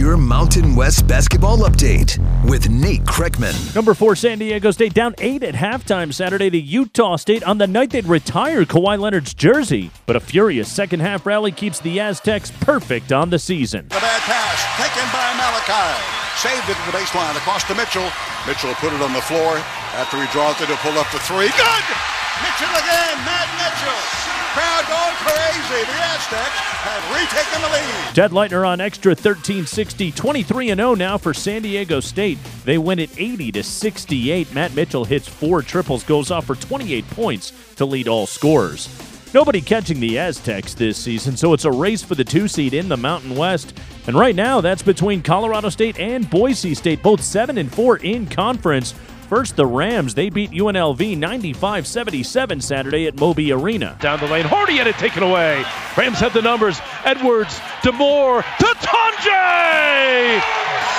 your Mountain West basketball update with Nate Kreckman. Number four, San Diego State down eight at halftime Saturday to Utah State on the night they'd retire Kawhi Leonard's jersey. But a furious second half rally keeps the Aztecs perfect on the season. The bad pass taken by Malachi. Saved it to the baseline across to Mitchell. Mitchell put it on the floor after he draws it to pull up the three. Good! Mitchell again, Matt Mitchell. Crowd going crazy. The Aztecs have retaken the lead. Ted Leitner on XTRA 13-60, 23 0 now for San Diego State. They win it 80 to 68. Matt Mitchell hits four triples, goes off for 28 points to lead all scorers. Nobody catching the Aztecs this season, so it's a race for the two seed in the Mountain West. And right now, that's between Colorado State and Boise State, both 7 and 4 in conference. First, the Rams. They beat UNLV 95 77 Saturday at Moby Arena. Down the lane. Hardy had it taken away. Rams have the numbers. Edwards, DeMore, to Tonje!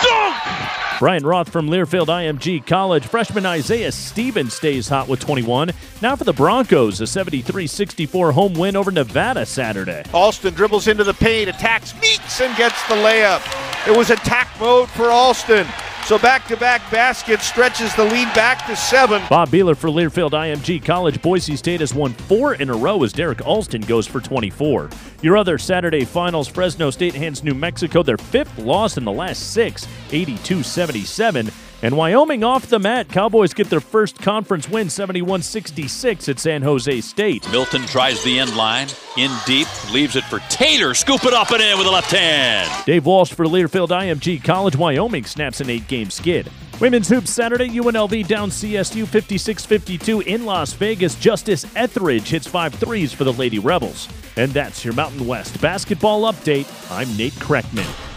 Dunk! Brian Roth from Learfield IMG College. Freshman Isaiah Stevens stays hot with 21. Now for the Broncos, a 73 64 home win over Nevada Saturday. Alston dribbles into the paint, attacks Meeks, and gets the layup. It was attack mode for Alston. So back to back baskets stretches the lead back to seven. Bob Behler for Learfield IMG College. Boise State has won four in a row as Derrick Alston goes for 24. Your other Saturday finals Fresno State hands New Mexico their fifth loss in the last six, 82 77. And Wyoming off the mat. Cowboys get their first conference win 71 66 at San Jose State. Milton tries the end line. In deep. Leaves it for Taylor. Scoop it up and in with the left hand. Dave Walsh for Learfield IMG College. Wyoming snaps an eight game skid. Women's Hoops Saturday, UNLV down CSU 56 52 in Las Vegas. Justice Etheridge hits five threes for the Lady Rebels. And that's your Mountain West basketball update. I'm Nate Kreckman.